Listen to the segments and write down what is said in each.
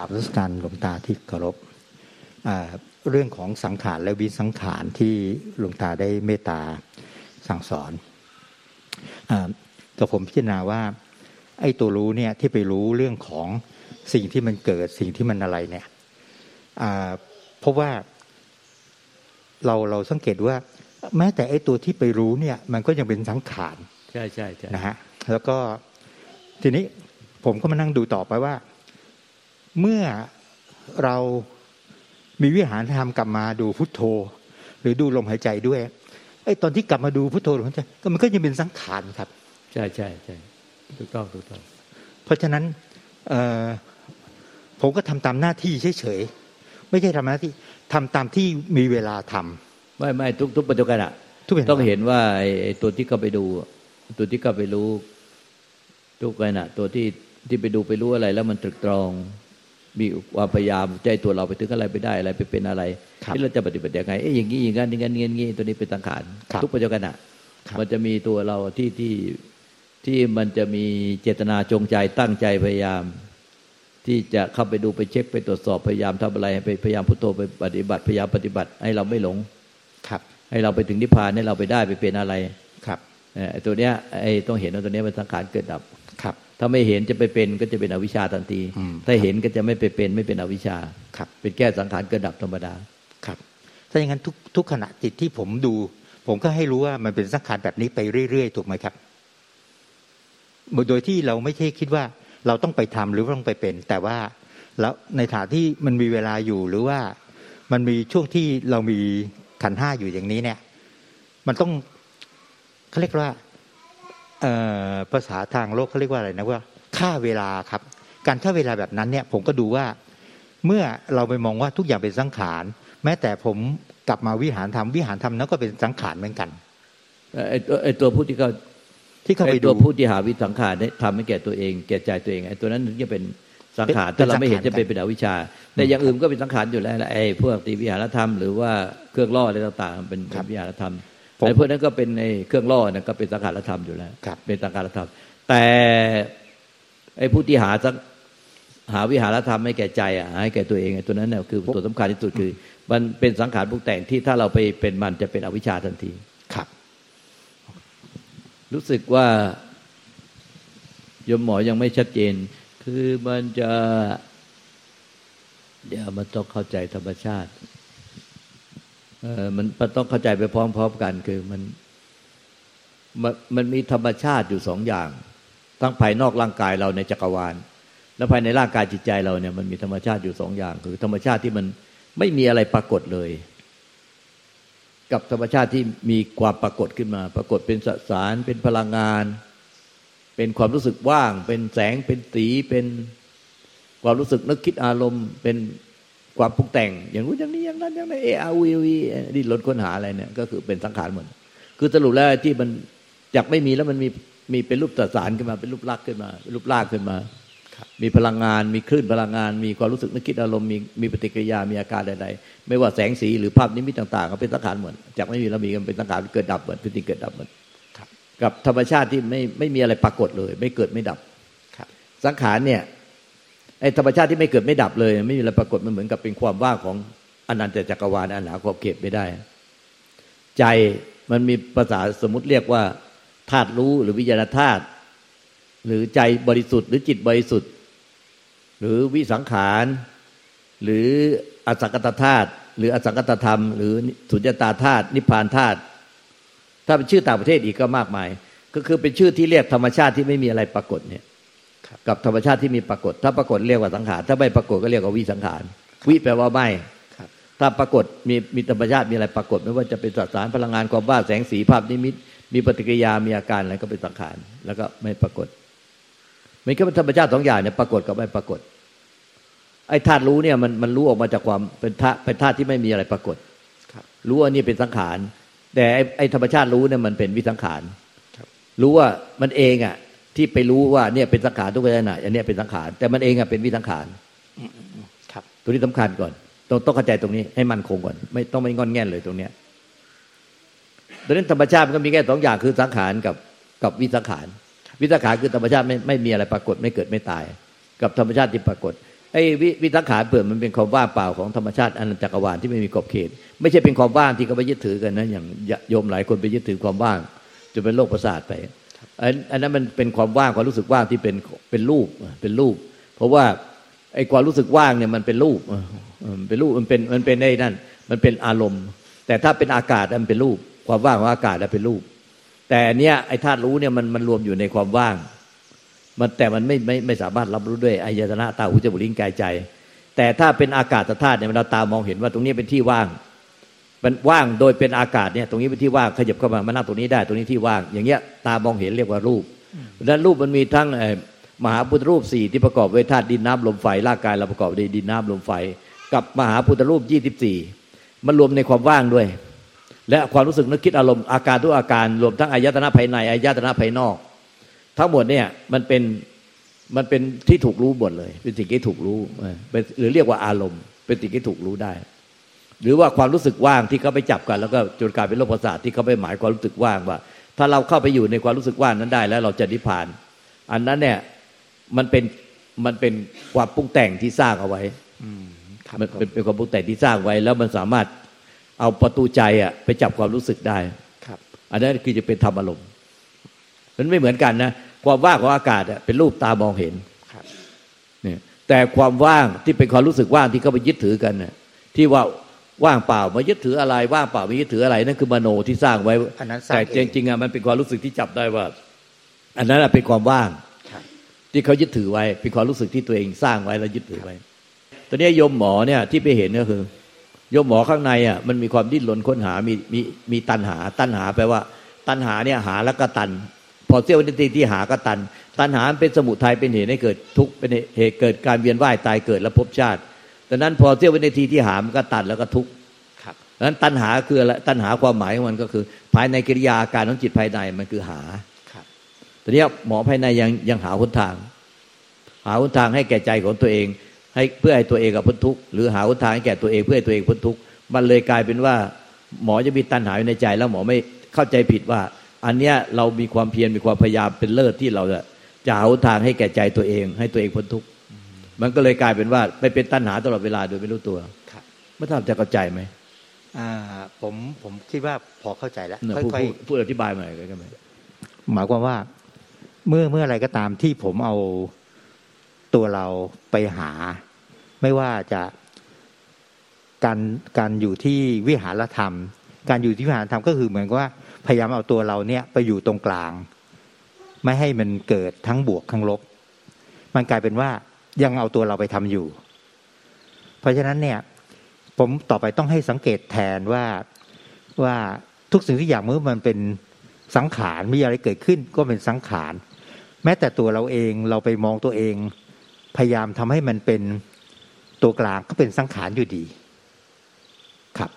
กราบรัชการหลวงตาที่เคารพเรื่องของสังขารและวิสังขารที่หลวงตาได้เมตตาสั่งสอนกับผมพิจารณาว่าไอ้ตัวรู้เนี่ยที่ไปรู้เรื่องของสิ่งที่มันเกิดสิ่งที่มันอะไรเนี่ยเพราะว่าเราเราสังเกตว่า แม้แต่ไอ้ตัวที่ไปรู้เนี่ย มันก็ยังเป็นสังขารใช่ใช่ใช่นะฮะแล้วก็ทีนี้ผมก็มานั่งดูต่อไปว่า เมื่อเรามีวิหารธรรมกลับมาดูพุทโธ หรือดูลมหายใจด้วยไอ้ตอนที่กลับมาดูพุทโธลมหายใจก็มันก็ยังเป็นสังขารครับ ใช่ใช่ใช่ถูกต้องถูกต้อง เพราะฉะนั้นผมก็ทำตามหน้าที่เฉยๆไม่ใช่ทำหน้าที่ทำตามที่มีเวลาทำไม่ไม่ทุกทุกปัจจุบันอะต้องเห็นว่าไอ้ตัวที่เข้าไปดู ตัวที่เข้าไปรู้ ทุกขณะตัวที่ที่ไปดูไปรู้อะไร แล้วมันตรึกตรอง มีความพยายามใจตัวเราไปถึงอะไรไปได้อะไรไปเป็นอะไรที่เราจะปฏิบัติยังไงเอ้ยอย่างนี้อย่างนั้นอย่างนั้นอย่างนี้ตัวนี้เป็นสังขารทุกปัจจุบันอะมันจะมีตัวเราที่ที่ที่มันจะมีเจตนาจงใจตั้งใจพยายาม ที่จะเข้าไปดูไปเช็คไปตรวจสอบพยายามทำอะไรไปพยายามพุทโธไปปฏิบัติพยายามปฏิบัติให้เราไม่หลงครับ ให้เราไปถึงนิพพานให้เราไปได้ไปเป็นอะไรครับตัวเนี้ยไอ้ต้องเห็นว่าตัวเนี้ยเป็นสังขารเกิดดับครับ ถ้าไม่เห็นจะไปเป็นก็จะเป็นอวิชชาทันที ถ้าเห็นก็จะไม่ไปเป็นไม่เป็นอวิชชาครับ เป็นแก้สังขารเกิดดับธรรมดาครับ ถ้าอย่างนั้นทุกทุกขณะจิตที่ผมดู ผมก็ให้รู้ว่ามันเป็นสังขารแบบนี้ไปเรื่อยๆถูกไหมครับโดยที่เราไม่ใช่คิดว่าเราต้องไปทำหรือต้องไปเป็น แต่ว่าแล้วในฐานที่มันมีเวลาอยู่หรือว่ามันมีช่วงที่เรามีขันห้าอยู่อย่างนี้เนี่ย มันต้องเขาเรียกว่า ภาษาทางโลกเขาเรียกว่าอะไรนะว่าค่าเวลาครับ การค่าเวลาแบบนั้นเนี่ยผมก็ดูว่าเมื่อเราไปมองว่าทุกอย่างเป็นสังขารแม้แต่ผมกลับมาวิหารธรรมวิหารธรรมนั้นก็เป็นสังขารเหมือนกันไอ้ไอ้ตัวผู้ที่เขาที่เขาไปดูตัวผู้ที่หาวิสังขารได้ทำให้แก่ตัวเอง แก่ใจตัวเองไอ้ตัวนั้นจะเป็นสังขารถ้าเราไม่เห็นจะเป็นเป็นอวิชชา แต่อย่างอื่นก็เป็นสังขารอยู่แล้วไอ้พวกตีวิหารธรรมหรือว่าเครื่องล่ออะไรต่างๆเป็นวิหารธรรม ไอ้พวกนั้นก็เป็นในเครื่องล่อนะก็เป็นสังขารธรรมอยู่แล้วเป็นสังขารธรรม แต่ไอ้ผู้ที่หาสักหาวิหารธรรมให้แก่ใจอะให้แก่ตัวเองตัวนั้นเนี่ยคือตัวสำคัญที่สุดคือ มันเป็นสังขารปรุงแต่งที่ถ้าเราไปเป็นมันจะเป็นอวิชชาทันทีครับ รู้สึกว่ายมหมอยังไม่ชัดเจน คือมันจะ เดี๋ยวมันต้องเข้าใจธรรมชาติ เออมันต้องเข้าใจไปพร้อม ๆ กันคือมันมันมีธรรมชาติอยู่สองอย่าง ทั้งภายนอกร่างกายเราในจักรวาล และภายในร่างกายจิตใจเราเนี่ยมันมีธรรมชาติอยู่สองอย่าง คือ ธรรมชาติที่มันไม่มีอะไรปรากฏเลย กับธรรมชาติที่มีความปรากฏขึ้นมา ปรากฏเป็นสสารเป็นพลังงาน เป็นความรู้สึกว่าง เป็นแสงเป็นสีเป็นความรู้สึกนึกคิดอารมณ์ เป็น ความปรุงแต่ง อย่างนู้นอย่างนี้อย่างนั้นอย่างนั้นเออาวีวีดิ้นรนค้นหาอะไรเนี่ยก็คือเป็นสังขารหมดคือสรุปแล้วที่มันจากไม่มีแล้วมันมีมีเป็นรูปตสารขึ้นมาเป็นรูปลักษณ์ขึ้นมาเป็นรูปลากขึ้นมา มีพลังงานมีคลื่นพลังงาน มีความรู้สึกนึกคิดอารมณ์มีมีปฏิกิริยามีอาการใดๆไม่ว่าแสงสีหรือภาพนิมิตต่างๆก็เป็นสังขารหมดจากไม่มีแล้วมีกันเป็นสังขารเกิดดับหมดเป็นสิ่งเกิดดับหมดกับธรรมชาติที่ไม่ไม่มีอะไรปรากฏเลย ไม่เกิดไม่ดับสังขารเนี่ย ไอ้ธรรมชาติที่ไม่เกิดไม่ดับเลย ไม่มีอะไรปรากฏมันเหมือนกับเป็นความว่างของอนันตจักรวาลอันหาขอบเขตไม่ได้ ใจมันมีภาษาสมมติเรียกว่าธาตุรู้หรือวิญญาณธาตุหรือใจบริสุทธิ์ หรือจิตบริสุทธิ์ หรือวิสังขาร หรืออสังกตธาตุหรืออสังกตธรรม หรือสุญญตาธาตุนิพพานธาตุถ้าเป็นชื่อต่างประเทศอีกก็มากมาย ก็คือเป็นชื่อที่เรียกธรรมชาติที่ไม่มีอะไรปรากฏเนี่ย กับธรรมชาติที่มีปรากฏ ถ้าปรากฏเรียกว่าสังขารถ้าไม่ปรากฏก็เรียกว่าวิสังขารวิแปลว่าไม่ถ้าปรากฏมีมีธรรมชาติมีอะไรปรากฏ ไม่ว่าจะเป็นสสารพลังงานความว่าแสงสีภาพนิมิต มีปฏิกิริยามีอาการอะไรก็เป็นสังขารแล้วก็ไม่ปรากฏมันก็เป็นธรรมชาติสองอย่างเนี่ยปรากฏกับไม่ปรากฏ ไอ้ธาตุรู้เนี่ยมันมันรู้ออกมาจากความเป็นธาตุเป็นธาตุที่ไม่มีอะไรปรากฏรู้ว่านี่เป็นสังขาร แต่ไอ้ไอ้ธรรมชาติรู้เนี่ยมันเป็นวิสังขารรู้ว่ามันเองอะ ที่ไปรู้ว่าเนี่ยเป็นสังขารทุกขณะอันนี้เป็นสังขารแต่มันเองอะเป็นวิสังขารครับ ตัวนี้สำคัญก่อน ต้องต้องเข้าใจตรงนี้ให้มันคงก่อน ไม่ต้องไม่งอนแง่นเลยตรงเนี้ยดังนั้นธรรมชาติมันก็มีแค่สองอย่างคือสังขารกับกับวิสังขาร วิสังขารคือธรรมชาติไม่ไม่มีอะไรปรากฏไม่เกิดไม่ตาย กับธรรมชาติที่ปรากฏไอ้วิสังขารเปลือกมันเป็นความว่างเปล่าของธรรมชาติอันจักรวาลที่ไม่มีขอบเขต ไม่ใช่เป็นความว่างที่เขาไปยึดถือกันนะอย่างโยมหลายคนไปยึดถือความว่างจนเป็นโรคประสาทไป อันนั้นมันเป็นความว่างความรู้สึกว่างที่เป็นเป็นรูปเป็นรูป เพราะว่าไอ้ความรู้สึกว่างเนี่ยมันเป็นรูปเป็นรูปมันเป็นมันเป็นไอ้นั่น มันเป็นอารมณ์ แต่ถ้าเป็นอากาศมันเป็นรูป ความว่างของอากาศเป็นรูป แต่เนี้ยไอ้ธาตุรู้เนี่ยมันมันรวมอยู่ในความว่าง มันแต่มันไม่ไม่ไม่สามารถรับรู้ด้วยอายตนะตาหูจมูกลิ้นกายใจ แต่ถ้าเป็นอากาศธาตุเนี่ยเราตามองเห็นว่าตรงนี้เป็นที่ว่าง มันว่างโดยเป็นอากาศเนี่ยตรงนี้เป็นที่ว่างขยับเข้ามามานั่งตรงนี้ได้ตรงนี้ที่ว่าง อย่างเงี้ยตามองเห็นเรียกว่ารูปดังนั้นรูปมันมีทั้งมหาพุทธรูปสี่ที่ประกอบด้วยธาตุดินน้ำลมไฟร่างกายเราประกอบด้วยดินน้ำลมไฟ กับมหาพุทธรูปยี่สิบสี่มันรวมในความว่างด้วย และความรู้สึกนึกคิดอารมณ์อาการทุกอาการ รวมทั้งอายตนะภายในอายตนะภายนอก ทั้งหมดเนี่ยมันเป็นมันเป็นที่ถูกรู้หมดเลย เป็นสิ่งที่ถูกรู้หรือเรียกว่าอารมณ์ เป็นสิ่งที่ถูกรู้ได้ หรือว่าความรู้สึกว่างที่เขาไปจับกัน แล้วก็จนกลายเป็นโรคประสาทที่เขาไปหมายความรู้สึกว่างว่า ถ้าเราเข้าไปอยู่ในความรู้สึกว่างนั้นได้แล้วเราจะนิพพาน อันนั้นเนี่ยมันเป็นมันเป็นความปรุงแต่งที่สร้างเอาไว้มันเป็นเป็นความปรุงแต่งที่สร้างไว้ แล้วมันสามารถเอาประตูใจอะไปจับความรู้สึกได้ครับ อันนั้นคือจะเป็นธรรมอารมณ์มันไม่เหมือนกันนะความว่างของอากาศเป็นรูปตามองเห็นเนี่ยแต่ความว่างที่เป็นความรู้สึกว่างที่เขาไปยึดถือกันเนี่ยที่ว่า ว่างเปล่ามายึดถืออะไร ว่างเปล่าไม่ยึดถืออะไรนั่นคือมโนที่สร้างไว้แต่จริงๆอะมันเป็นความรู้สึกที่จับได้ว่า อันนั้นเป็นความว่างที่เขายึดถือไว้เป็นความรู้สึกที่ตัวเองสร้างไว้แล้วยึดถือไว้ตอนนี้โยมหมอเนี่ยที่ไปเห็นก็คือโยมหมอข้างในอะมันมีความดิ้นรนค้นหามีมีมีตัณหา ตัณหาแปลว่า ตัณหาเนี่ยหาแล้วก็ตัน พอเสี้ยววินาทีที่หาก็ตัน ตันหาเป็นสมุทัยเป็นเหตุให้เกิดทุกข์เป็นเหตุเกิดการเวียนว่ายตายเกิดและภพชาติ ดังนั้นพอเสี้ยววินาทีที่หามันก็ตันแล้วก็ทุกข์ดังนั้นตัณหาคืออะไรตัณหาความหมายของมันก็คือ ภายในกิริยาการของจิตภายในมันคือหาตอนนี้หมอภายในยังยังหาหนทาง หาหนทางให้แก่ใจของตัวเอง ให้เพื่อให้ตัวเองกับพ้นทุกข์หรือหาหนทางให้แก่ตัวเองเพื่อให้ตัวเองพ้นทุกข์มันเลยกลายเป็นว่า หมอจะมีตัณหาอยู่ในใจ แล้วหมอไม่เข้าใจผิดว่า อันเนี้ยเรามีความเพียรมีความพยายามเป็นเลิศที่เราจะจะหาทางให้แก่ใจตัวเอง ให้ตัวเองพ้นทุกข์ มันก็เลยกลายเป็นว่าไปเป็นตัณหาตลอดเวลาโดยไม่รู้ตัวไม่ทราบจะเข้าใจไหมอ่า ผมผมคิดว่าพอเข้าใจแล้วค่อยๆพูดอธิบายมาหน่อยก็ได้หมายความว่า เมื่อเมื่ออะไรก็ตามที่ผมเอาตัวเราไปหา ไม่ว่าจะการการอยู่ที่วิหารธรรม การอยู่ที่วิหารธรรมก็คือเหมือนกับว่าพยายามเอาตัวเราเนี่ยไปอยู่ตรงกลาง ไม่ให้มันเกิดทั้งบวกทั้งลบ มันกลายเป็นว่า ยังเอาตัวเราไปทำอยู่ เพราะฉะนั้นเนี่ย ผมต่อไปต้องให้สังเกตแทนว่าว่าทุกสิ่งทุกอย่างเมื่อมันเป็นสังขารมีอะไรเกิดขึ้นก็เป็นสังขาร แม้แต่ตัวเราเองเราไปมองตัวเอง พยายามทำให้มันเป็นตัวกลางก็เป็นสังขารอยู่ดี ครับ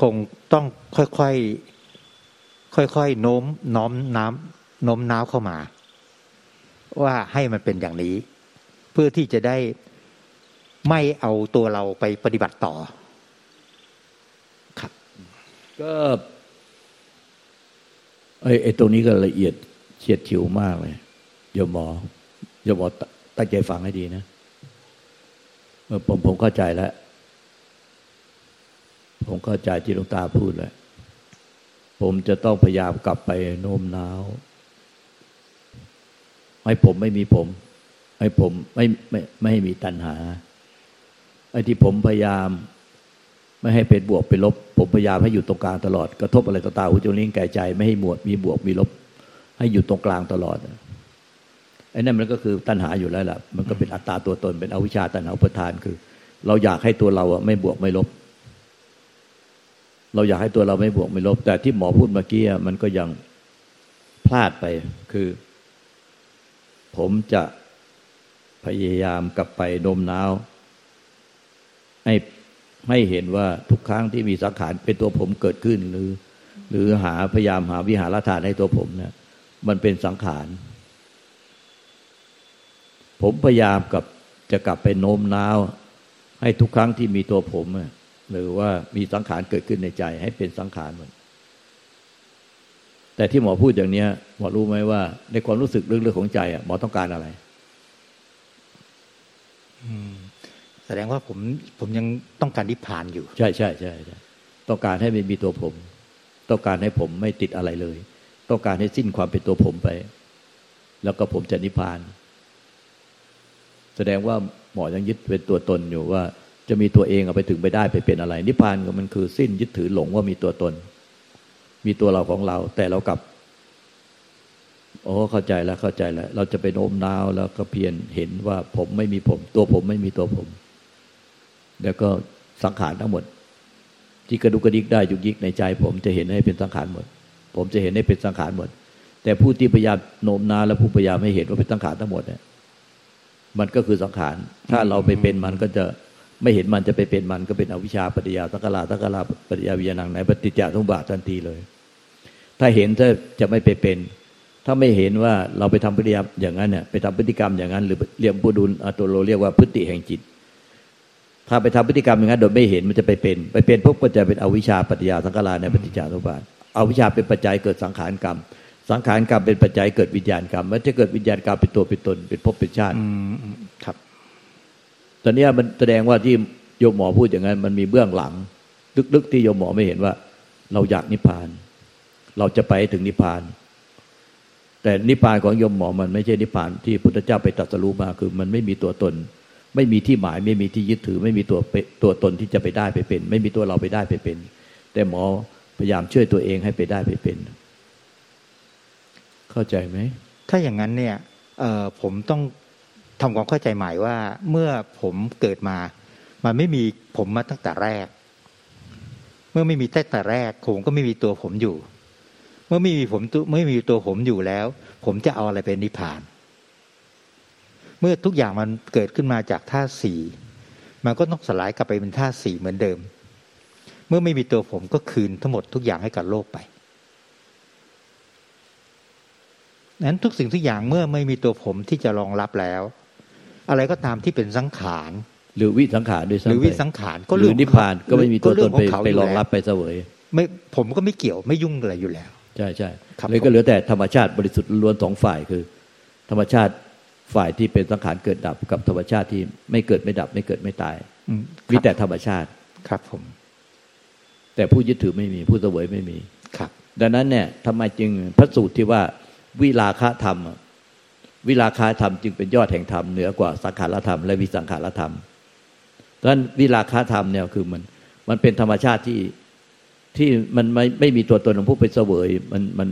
คงต้องค่อยๆค่อยๆโน้มน้อมน้ำโน้มน้าวเข้ามา ว่าให้มันเป็นอย่างนี้ เพื่อที่จะได้ไม่เอาตัวเราไปปฏิบัติต่อ ครับ ก็ไอ้ไอ้ตรงนี้ก็ละเอียดเฉียดฉิวมากเลยโยมหมอโยมหมอตั้งใจฟังให้ดีนะผมผมเข้าใจแล้ว ผมเข้าใจที่หลวงตาพูดแล้วผมจะต้องพยายามกลับไปโน้มน้าว ให้ผมไม่มีผม ให้ผมไม่ไม่ไม่ให้มีตัณหาไอ้ที่ผมพยายาม ไม่ให้เป็นบวกเป็นลบ ผมพยายามให้อยู่ตรงกลางตลอด กระทบอะไรต่างๆหูจมูกลิ้นกายใจ ไม่ให้หมวดมีบวกมีลบ ให้อยู่ตรงกลางตลอดไอ้นั่นมันก็คือตัณหาอยู่แล้วล่ะ มันก็เป็นอัตตาตัวตนเป็นอวิชชาตัณหาอุปทานคือ เราอยากให้ตัวเราอะไม่บวกไม่ลบ เราอยากให้ตัวเราไม่บวกไม่ลบ แต่ที่หมอพูดเมื่อกี้มันก็ยังพลาดไปคือ ผมจะ พยายามกลับไปโน้มน้าวให้ให้เห็นว่าทุกครั้งที่มีสังขารเป็นตัวผมเกิดขึ้นหรือ หรือหาพยายามหาวิหารธาตุให้ตัวผมเนี่ยมันเป็นสังขาร ผมพยายามกับจะกลับไปโน้มน้าว ให้ทุกครั้งที่มีตัวผมหรือว่ามีสังขารเกิดขึ้นในใจ ให้เป็นสังขารหมดแต่ที่หมอพูดอย่างนี้หมอรู้ไหมว่า ในความรู้สึกเรื่องๆของใจอะหมอต้องการอะไร แสดงว่าผมผมยังต้องการนิพพานอยู่ ใช่ใช่ใช่ใช่ต้องการให้ไม่มีตัวผม ต้องการให้ผมไม่ติดอะไรเลย ต้องการให้สิ้นความเป็นตัวผมไป แล้วก็ผมจะนิพพาน แสดงว่าหมอยังยึดเป็นตัวตนอยู่ว่า จะมีตัวเองเอาไปถึงไปได้ไปเป็นอะไร นิพพานก็มันคือสิ้นยึดถือหลงว่ามีตัวตน มีตัวเราของเรา แต่เรากลับ โอ้เข้าใจแล้วเข้าใจแล้ว เราจะไปโน้มน้าวแล้วก็เพียรเห็นว่าผมไม่มีผม ตัวผมไม่มีตัวผม แล้วก็สังขารทั้งหมด ที่กระดุกกระดิกได้ยุกยิกในใจ ผมจะเห็นให้เป็นสังขารหมด ผมจะเห็นให้เป็นสังขารหมด แต่ผู้ที่พยายามโน้มน้าวและผู้พยายามไม่เห็นว่าเป็นสังขารทั้งหมดเนี่ยมันก็คือสังขาร ถ้าเราไปเป็นมันก็จะไม่เห็นมันจะไปเป็นมันก็เป็นอวิชชาปฏิยาสังกลาสังกลาปฏิยาวิญญาณไหนปฏิจจสมุปบาททันทีเลย ถ้าเห็นถ้าจะไม่ไปเป็น ถ้าไม่เห็นว่าเราไปทำพฤติกรรมอย่างนั้นเนี่ยไปทำพฤติกรรมอย่างนั้น หรือเรียกบุดุลอตัวโลเรียกว่าพฤติแห่งจิต ถ้าไปทำพฤติกรรมอย่างนั้น โดยไม่เห็นมันจะไปเป็น ไปเป็นพวกก็จะเป็นอวิชชาปฏิยาสังกลาในปฏิจจสมุปบาทอวิชชาเป็นปัจจัยเกิดสังขารกรรม สังขารกรรมเป็นปัจจัยเกิดวิญญาณกรรมมันจะเกิดวิญญาณกรรมเป็นตัวเป็นตนเป็นภพเป็นชาติอืมครับตอนนี้มันแสดงว่าที่โยมหมอพูดอย่างนั้น มันมีเบื้องหลัง ลึกๆที่โยมหมอไม่เห็นว่า เราอยากนิพพาน เราจะไปถึงนิพพาน แต่นิพพานของโยมหมอมันไม่ใช่นิพพานที่พุทธเจ้าไปตรัสรู้มาคือ มันไม่มีตัวตน ไม่มีที่หมาย ไม่มีที่ยึดถือ ไม่มีตัวตัวตนที่จะไปได้ไปเป็น ไม่มีตัวเราไปได้ไปเป็น แต่หมอพยายามช่วยตัวเองให้ไปได้ไปเป็น เข้าใจไหมถ้าอย่างนั้นเนี่ยเออผมต้องทำความเข้าใจใหม่ว่า เมื่อผมเกิดมา มันไม่มีผมมาตั้งแต่แรก เมื่อไม่มีตั้งแต่แรกผมก็ไม่มีตัวผมอยู่ เมื่อไม่มีผมตัวไม่มีตัวผมอยู่แล้ว ผมจะเอาอะไรเป็นนิพพาน เมื่อทุกอย่างมันเกิดขึ้นมาจากธาตุสี่มันก็ต้องสลายกลับไปเป็นธาตุสี่เหมือนเดิม เมื่อไม่มีตัวผมก็คืนทั้งหมดทุกอย่างให้กับโลกไปนั้นทุกสิ่งทุกอย่างเมื่อไม่มีตัวผมที่จะรองรับแล้ว อะไรก็ตามที่เป็นสังขารหรือวิสังขารด้วยหซ้ำรือวิสังไปขารหรือนิพพานก็ไม่มีตัวตนไปก็เรื่องของเขาไปอยู่รองรับแล้วไปเสวยไม่ผมก็ไม่เกี่ยวไม่ยุ่งอะไรอยู่แล้ว ใช่ใช่ครับเลยก็เหลือแต่ธรรมชาติบริสุทธิ์ล้วนสองฝ่ายคือ ธรรมชาติฝ่ายที่เป็นสังขารเกิดดับกับธรรมชาติที่ไม่เกิดไม่ดับ ไม่เกิดไม่ตายอืมมีแต่ธรรมชาติครับผม แต่ผู้ยึดถือไม่มี ผู้เสวยไม่มีครับ ดังนั้นเนี่ยทำไมจึงพระสูตรที่ว่าวิลาคะธรรมอะวิลาคะธรรมจึงเป็นยอดแห่งธรรมเหนือกว่าสังขารธรรมและวิสังขารธรรมดังนั้นวิลาคะธรรมเนี่ยคือมัน มันเป็นธรรมชาติที่ ที่มันไม่ไม่มีตัวตนของผู้ไปเสวย มันมัน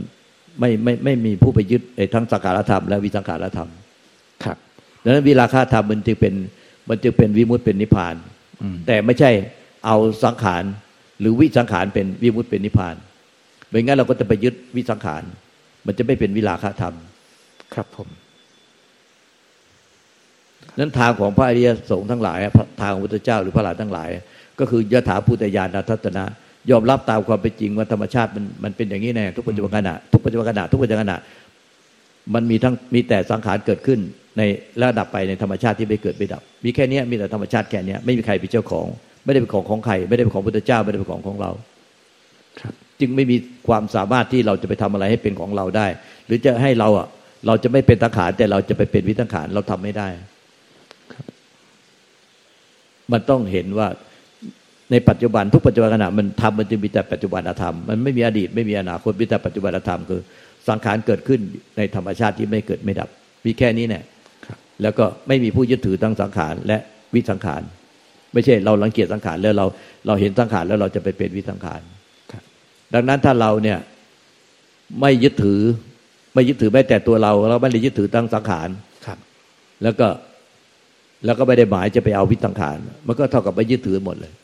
ไม่ไม่ไม่มีผู้ไปยึดไอ้ทั้งสังขารธรรมและวิสังขารธรรม ครับดังนั้นวิลาคะธรรมมันจึงเป็นมันจึงเป็นวิมุตติเป็นนิพพานอืมแต่ไม่ใช่เอาสังขารหรือวิสังขารเป็นวิมุตติเป็นนิพพานไม่งั้นเราก็จะไปยึดวิสังขาร มันจะไม่เป็นวิลาคะธรรม ครับผมนั้นทางของพระอริยสงฆ์ทั้งหลายพระทางของพระพุทธเจ้าหรือพระหลานทั้งหลาย ก็คือยถาภูตยานาทัตนะ ยอมรับตามความเป็นจริงว่าธรรมชาติมันมันเป็นอย่างนี้แน่ทุกปัจจุบันขณะทุกปัจจุบันขณะทุกปัจจุบันขณะมันมีทั้งมีแต่สังขารเกิดขึ้นในระดับไปในธรรมชาติที่ไม่เกิดไม่ดับ มีแค่เนี้ยมีแต่ธรรมชาติแค่เนี้ยไม่มีใครเป็นเจ้าของ ไม่ได้เป็นของของใคร ไม่ได้เป็นของพุทธเจ้า ไม่ได้เป็นของของเราครับจึงไม่มีความสามารถที่เราจะไปทำอะไรให้เป็นของเราได้ หรือจะให้เราอะเราจะไม่เป็นตังขารแต่เราจะไปเป็นวิตังขารเราทำไม่ได้มันต้องเห็นว่า ในปัจจุบันทุกปัจจุบันขณะมันทำมันจึงมีแต่ปัจจุบันธรรมมันไม่มีอดีตไม่มีอนาคตมีแต่ปัจจุบันธรรมคือ สังขารเกิดขึ้นในธรรมชาติที่ไม่เกิดไม่ดับมีแค่นี้เนี่ยครับแล้วก็ไม่มีผู้ยึดถือทั้งสังขารและวิสังขาร ไม่ใช่เรารังเกียจสังขารแล้วเราเราเห็นสังขารแล้วเราจะไปเป็นวิสังขารครับดังนั้นถ้าเราเนี่ยไม่ยึดถือ ไม่ยึดถือแม้แต่ตัวเรา เราไม่ได้ยึดถือตั้งสังขารครับ แล้วก็แล้วก็ไม่ได้หมายจะไปเอาวิสังขาร มันก็เท่ากับไม่ยึดถือหมดเลยครับ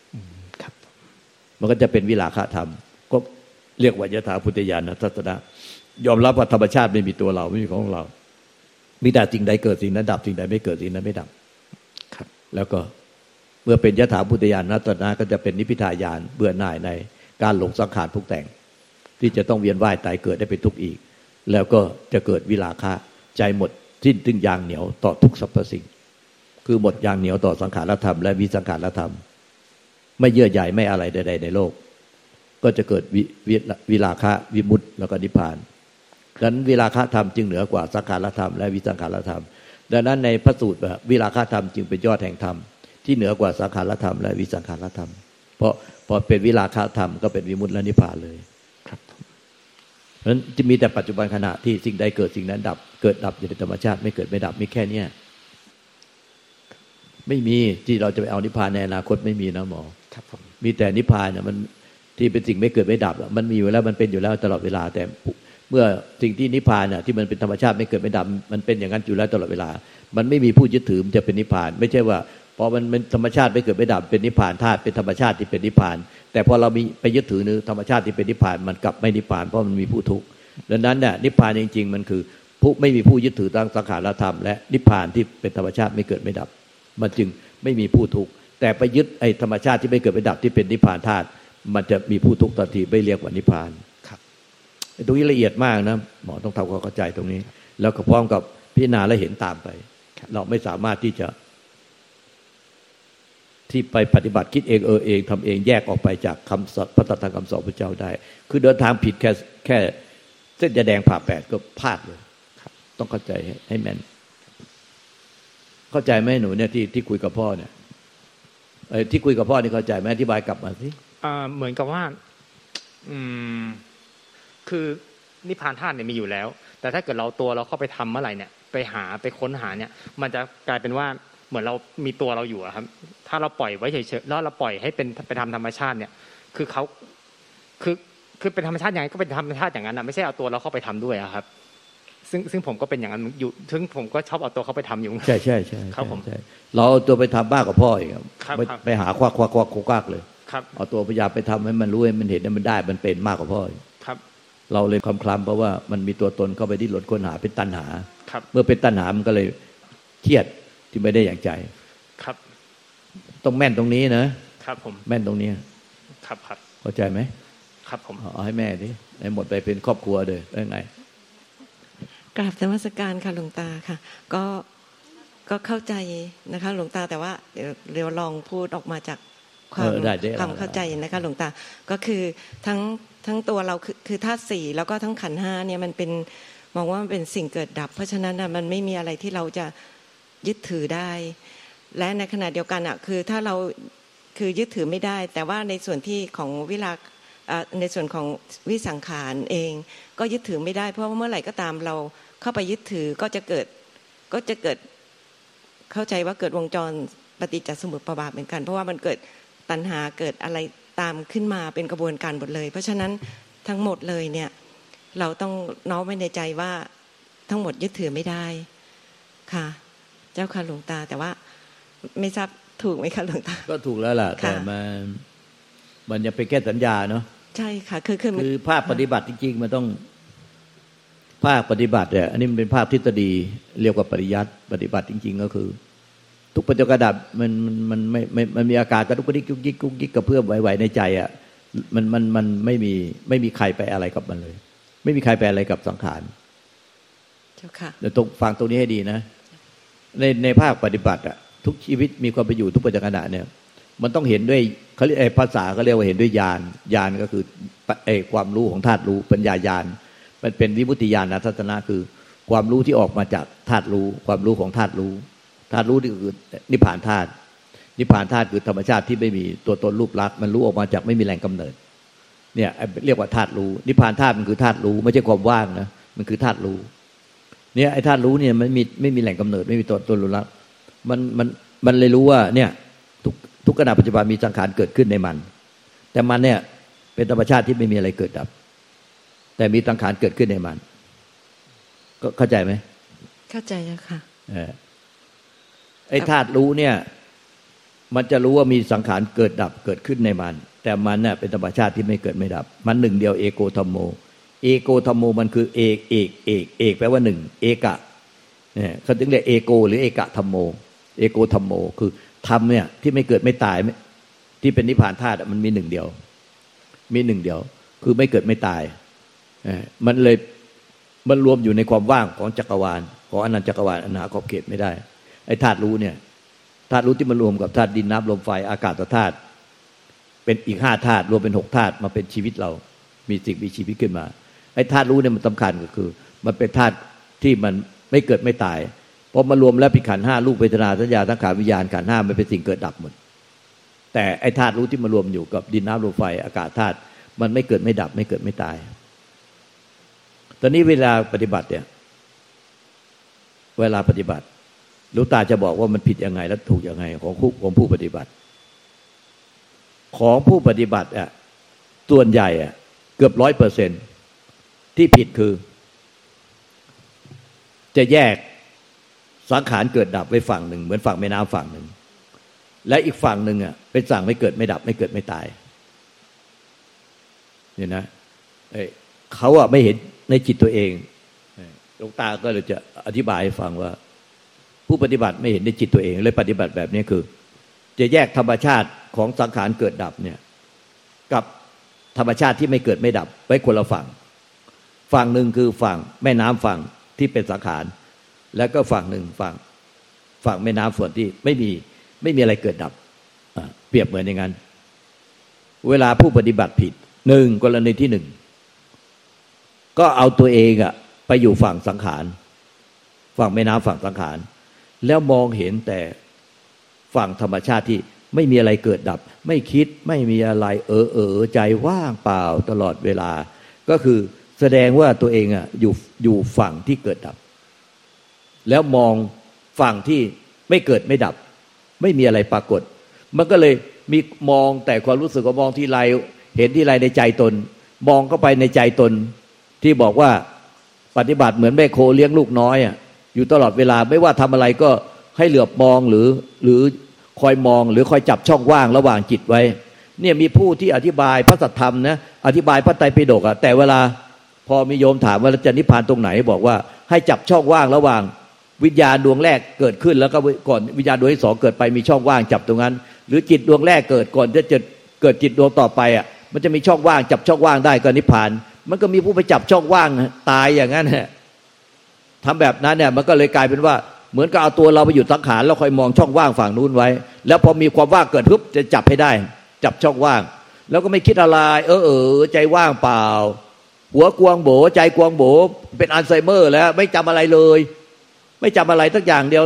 มันก็จะเป็นวิลาคะธรรม ก็เรียกว่ายถาพุทธญาณทัศนะ ยอมรับว่าธรรมชาติไม่มีตัวเราไม่มีของเรา มีแต่สิ่งใดเกิดสิ่งนั้นดับสิ่งใดไม่เกิดสิ่งนั้นไม่ดับครับ แล้วก็เมื่อเป็นยถาพุทธญาณทัศนะก็จะเป็นนิพพิทายานเบื่อหน่ายในการหลงสังขารทุกแต่ง ที่จะต้องเวียนว่ายตายเกิดได้เป็นทุกข์อีก แล้วก็จะเกิดวิลาคะใจหมดสิ้นตึงยางเหนียวต่อทุกสรรพสิ่ง คือหมดยางเหนียวต่อสังขารธรรมและวิสังขารธรรม ไม่เยื่อใยไม่อะไรใด ๆ ในโลก ก็จะเกิดวิวิวิลาคะวิมุตติแล้วก็นิพพานดังนั้นวิลาคะธรรมจึงเหนือกว่าสังขารธรรมและวิสังขารธรรม ดังนั้นในพระสูตรว่าวิลาคะธรรมจึงเป็นยอดแห่งธรรมที่เหนือกว่าสังขารธรรมและวิสังขารธรรม เพราะพอเป็นวิราคะธรรมก็เป็นวิมุตติและนิพพานเลยครับเพราะฉะนั้นจะมีแต่ปัจจุบันขณะที่สิ่งใดเกิดสิ่งนั้นดับ เกิดดับอยู่ในธรรมชาติไม่เกิดไม่ดับมีแค่เนี้ยไม่มีที่เราจะไปเอานิพพานในอนาคตไม่มีนะหมอ ครับผมมีแต่นิพพานเนี่ยมันที่เป็นสิ่งไม่เกิดไม่ดับมันมีอยู่แล้วมันเป็นอยู่แล้วตลอดเวลา แต่เมื่อสิ่งที่นิพพานเนี่ยที่มันเป็นธรรมชาติไม่เกิดไม่ดับมันเป็นอย่างนั้นอยู่แล้วตลอดเวลา มันไม่มีผู้ยึดถือมันจะเป็นนิพพาน ไม่ใช่ว่าพอมันเป็นธรรมชาติไม่เกิดไม่ดับเป็นนิพพานธาตุเป็นธรรมชาติที่เป็นนิพพาน แต่พอเรามีไปยึดถือนึธรรมชาติที่เป็นนิพพานมันกลับไม่นิพพานเพราะมันมีผู้ทุกข์ดังนั้นเนี่ยนิพพานจริง ๆ มันคือผู้ไม่มีผู้ยึดถือตั้งสังขารธรรมและนิพพานที่เป็นธรรมชาติไม่เกิดไม่ดับ มันจึงไม่มีผู้ทุกข์ แต่ไปยึดไอ้ธรรมชาติที่ไม่เกิดไม่ดับที่เป็นนิพพานธาตุมันจะมีผู้ทุกข์ทันทีไม่เรียกว่านิพพานครับตรงนี้ละเอียดมากนะหมอต้องทำความเข้าใจตรงนี้ แล้วก็พร้อมกับพิจารณาและเห็นตามไป เราไม่สามารถที่จะ ที่ไปปฏิบัติคิดเองเออเองทำเองแยกออกไปจากคำพระตถาคำสอนพระเจ้าได้ คือเดินทางผิดแค่แค่ เส้นจะแดงผ่าแปดก็พลาดเลยต้องเข้าใจให้แม่น เข้าใจไหมหนูเนี่ยที่ที่คุยกับพ่อเนี่ย ที่คุยกับพ่อนี่เข้าใจไหมอธิบายกลับมาสิเหมือนกับว่า อืม คือนิพพานธาตุเนี่ยมีอยู่แล้ว แต่ถ้าเกิดเราตัวเราเข้าไปทำเมื่อไหร่เนี่ย ไปหาไปค้นหาเนี่ย มันจะกลายเป็นว่าเหมือนเรามีตัวเราอยู่ครับ ถ้าเราปล่อยไว้เฉยๆแล้วเราปล่อยให้เป็นไปทำธรรมชาติเนี่ย คือเขาคือคือเป็นธรรมชาติอย่างไรก็เป็นธรรมชาติอย่างนั้นนะไม่ใช่เอาตัวเราเข้าไปทำด้วยครับ ซึ่งซึ่งผมก็เป็นอย่างนั้นอยู่ซึ่งผมก็ชอบเอาตัวเขาไปทำอยู่ใช่ใช่ใช่ครับผมเราเอาตัวไปทำบ้ากับพ่ออีกไปหาควักควักควักควักเลยครับเอาตัวพยายามไปทำให้มันรู้ให้มันเห็นให้มันได้มันเป็นมากกว่าพ่อครับ เราเลยคลำคลำเพราะว่ามันมีตัวตนเข้าไปที่หลดค้นหาเป็นตัณหาครับ เมื่อเป็นตัณหามันก็เลยเครียดที่ไม่ได้อย่างใจครับ ต้องแม่นตรงนี้นะครับ ผมแม่นตรงนี้ครับครับเข้าใจไหมครับผมเอาให้แม่ดิให้หมดไปเป็นครอบครัวเลยได้ไง กราบธรรมสการค่ะหลวงตาค่ะ ก็ก็เข้าใจนะคะหลวงตาแต่ว่าเดี๋ยวเดี๋ยวลองพูดออกมาจากความความเข้าใจนะคะหลวงตาก็คือทั้งทั้งตัวเราคือคือธาตุสี่แล้วก็ทั้งขันห้าเนี่ยมันเป็นมองว่ามันเป็นสิ่งเกิดดับ เพราะฉะนั้นมันไม่มีอะไรที่เราจะยึดถือได้ และในขณะเดียวกันอะคือถ้าเราคือยึดถือไม่ได้ แต่ว่าในส่วนที่ของวิลาในส่วนของวิสังขารเอง ก็ยึดถือไม่ได้เพราะว่าเมื่อไหร่ก็ตามเรา เข้าไปยึดถือก็จะเกิดก็จะเกิดเข้าใจว่าเกิดวงจรปฏิจจสมุปบาทเหมือนกัน เพราะว่ามันเกิดตัณหาเกิดอะไรตามขึ้นมาเป็นกระบวนการหมดเลย เพราะฉะนั้นทั้งหมดเลยเนี่ยเราต้องน้อมไว้ในใจว่าทั้งหมดยึดถือไม่ได้ค่ะ เจ้าค่ะหลวงตาแต่ว่าไม่ทราบถูกไหมคะหลวงตา ก็ถูกแล้วล่ะ แต่มันมันยังไปแก้สัญญาเนาะใช่ค่ะ คือคือคือภาคปฏิบัติจริงๆมันต้อง ภาคปฏิบัติเนี่ยอันนี้มันเป็นภาคทฤษฎีเรียกว่าปริยัติปฏิบัติจริง ๆ ก็คือ ทุกปัจจุบันดับมันมันมันไม่ไม่มันมีอาการกระตุกกระดิกกุ๊กกิ๊กกุ๊กกิ๊กกระเพื่อมไหวๆในใจอะมันมันมันไม่มีไม่มีใครไปอะไรกับมันเลย ไม่มีใครไปอะไรกับสังขารเจ้าค่ะเดี๋ยวตรงฟังตรงนี้ให้ดีนะ ในในภาคปฏิบัติอะทุกชีวิตมีความไปอยู่ทุกปัจจุบันเนี่ย มันต้องเห็นด้วยเขาเรียกภาษาเขาเรียกว่าเห็นด้วยญาณญาณก็คือไอ้ความรู้ของธาตุรู้ปัญญาญาณ มันเป็นวิมุติญาณทัศนะคือ ความรู้ที่ออกมาจากธาตุรู้ ความรู้ของธาตุรู้ธาตุรู้นี่คือนิพพานธาตุนิพพานธาตุคือธรรมชาติที่ไม่มีตัวตนรูปลักษณ์มันรู้ออกมาจากไม่มีแหล่งกำเนิด เนี่ยเรียกว่าธาตุรู้ นิพพานธาตุมันคือธาตุรู้ ไม่ใช่ความว่างนะมันคือธาตุรู้ เนี่ยไอ้ธาตุรู้เนี่ยมันมีไม่มีแหล่งกำเนิด ไม่มีตัวตนรูปลักษณ์มันมันมันเลยรู้ว่าเนี่ยทุกทุกขณะปัจจุบันมีสังขารเกิดขึ้นในมัน แต่มันเนี่ยเป็นธรรมชาติที่ไม่มีอะไรเกิดดับ แต่มีสังขารเกิดขึ้นในมัน ก็เข้าใจไหม เข้าใจแล้วค่ะไอ้ธาตุรู้เนี่ย มันจะรู้ว่ามีสังขารเกิดดับเกิดขึ้นในมัน แต่มันเนี่ยเป็นธรรมชาติที่ไม่เกิดไม่ดับ มันหนึ่งเดียวเอโกธรรมโม เอโกธรรมโมมันคือเอกเอกเอกเอกแปลว่าหนึ่งเอกะเนี่ยเขาถึงเรียกเอโก หรือเอกะธรรมโม เอโกธรรมโม คือธรรมเนี่ย ที่ไม่เกิดไม่ตายที่เป็นนิพพานธาตุมันมีหนึ่งเดียว มีหนึ่งเดียว คือไม่เกิดไม่ตาย มันเลยมันรวมอยู่ในความว่างของจักรวาลของอนันต์จักรวาลอนาขอบเขตไม่ได้ไอ้ธาตุรู้เนี่ยธาตุรู้ที่มันรวมกับธาตุดินน้ำลมไฟอากาศธาตุเป็นอีกห้าธาตุรวมเป็นหกธาตุมาเป็นชีวิตเรา มีสิ่งมีชีวิตขึ้นมาไอ้ธาตุรู้เนี่ยมันสาคัญก็คือ มันเป็นธาตุที่มันไม่เกิดไม่ตายพอมารวมแล้วพิขันห้าลูกเวทนาสัญญาทั้งขาวิญญาณขันห้ามันเป็นสิ่งเกิดดับหมดแต่ไอ้ธาตุรู้ที่มารวมอยู่กับดินน้ำลมไฟอากาศธาตุมันไม่เกิดไม่ดับไม่เกิดไม่ตาย ตอนนี้เวลาปฏิบัติเนี่ย เวลาปฏิบัติหลูกตาจะบอกว่ามันผิดยังไง และถูกยังไง ของผู้ของผู้ปฏิบัติ ของผู้ปฏิบัติอะส่วนใหญ่อะ เกือบร้อยเปอร์เซ็นที่ผิดคือ จะแยกสังขารเกิดดับไว้ฝั่งหนึ่ง เหมือนฝั่งแม่น้ำฝั่งหนึ่ง และอีกฝั่งหนึ่งอะเป็นสั่งไม่เกิดไม่ดับ ไม่เกิดไม่ตายเนี่ยนะเขาอะไม่เห็นในจิตตัวเองหลวงตาก็เลยจะอธิบายให้ฟังว่า ผู้ปฏิบัติไม่เห็นในจิตตัวเองเลยปฏิบัติแบบนี้คือ จะแยกธรรมชาติของสังขารเกิดดับเนี่ย กับธรรมชาติที่ไม่เกิดไม่ดับไว้คนละฝั่ง ฝั่งหนึ่งคือฝั่งแม่น้ำฝั่งที่เป็นสังขาร แล้วก็ฝั่งหนึ่งฝั่งฝั่งแม่น้ำส่วนที่ไม่มีไม่มีอะไรเกิดดับเปรียบเหมือนอย่างนั้น เวลาผู้ปฏิบัติผิดหนึ่งกรณีที่หนึ่ง ก็เอาตัวเองอะไปอยู่ฝั่งสังขาร ฝั่งแม่น้ำฝั่งสังขาร แล้วมองเห็นแต่ฝั่งธรรมชาติที่ไม่มีอะไรเกิดดับ ไม่คิดไม่มีอะไรเออเออใจว่างเปล่าตลอดเวลา ก็คือแสดงว่าตัวเองอะอยู่อยู่ฝั่งที่เกิดดับ แล้วมองฝั่งที่ไม่เกิดไม่ดับ ไม่มีอะไรปรากฏ มันก็เลยมีมองแต่ความรู้สึกว่ามองที่ไรเห็นที่ไรในใจตน มองเข้าไปในใจตน ที่บอกว่าปฏิบัติเหมือนแม่โคเลี้ยงลูกน้อยอะอยู่ตลอดเวลาไม่ว่าทำอะไรก็ให้เหลือบมองหรือหรือคอยมองหรือคอยจับช่องว่างระหว่างจิตไว้ เนี่ยมีผู้ที่อธิบายพระสัทธรรมนะอธิบายพระไตรปิฎกอะแต่เวลาพอมีโยมถามว่าจะนิพพานตรงไหน บอกว่าให้จับช่องว่างระหว่าง วิญญาณดวงแรกเกิดขึ้น แล้วก็ก่อนวิญญาณดวงที่สองเกิดไปมีช่องว่างจับตรงนั้น หรือจิตดวงแรกเกิดก่อนจะจะเกิดจิตดวงต่อไปอะมันจะมีช่องว่างจับช่องว่างได้ก็นิพพาน มันก็มีผู้ไปจับช่องว่างตายอย่างนั้นฮะทำแบบนั้นเนี่ยมันก็เลยกลายเป็นว่า เหมือนกับเอาตัวเราไปอยู่สังขารแล้วคอยมองช่องว่างฝั่งนู้นไว้ แล้วพอมีความว่างเกิดปุ๊บจะจับให้ได้ จับช่องว่าง แล้วก็ไม่คิดอะไร เออเออใจว่างเปล่า หัวกวงโบใจกวงโบเป็นอัลไซเมอร์ แล้วไม่จำอะไรเลย ไม่จำอะไรทักอย่างเดียว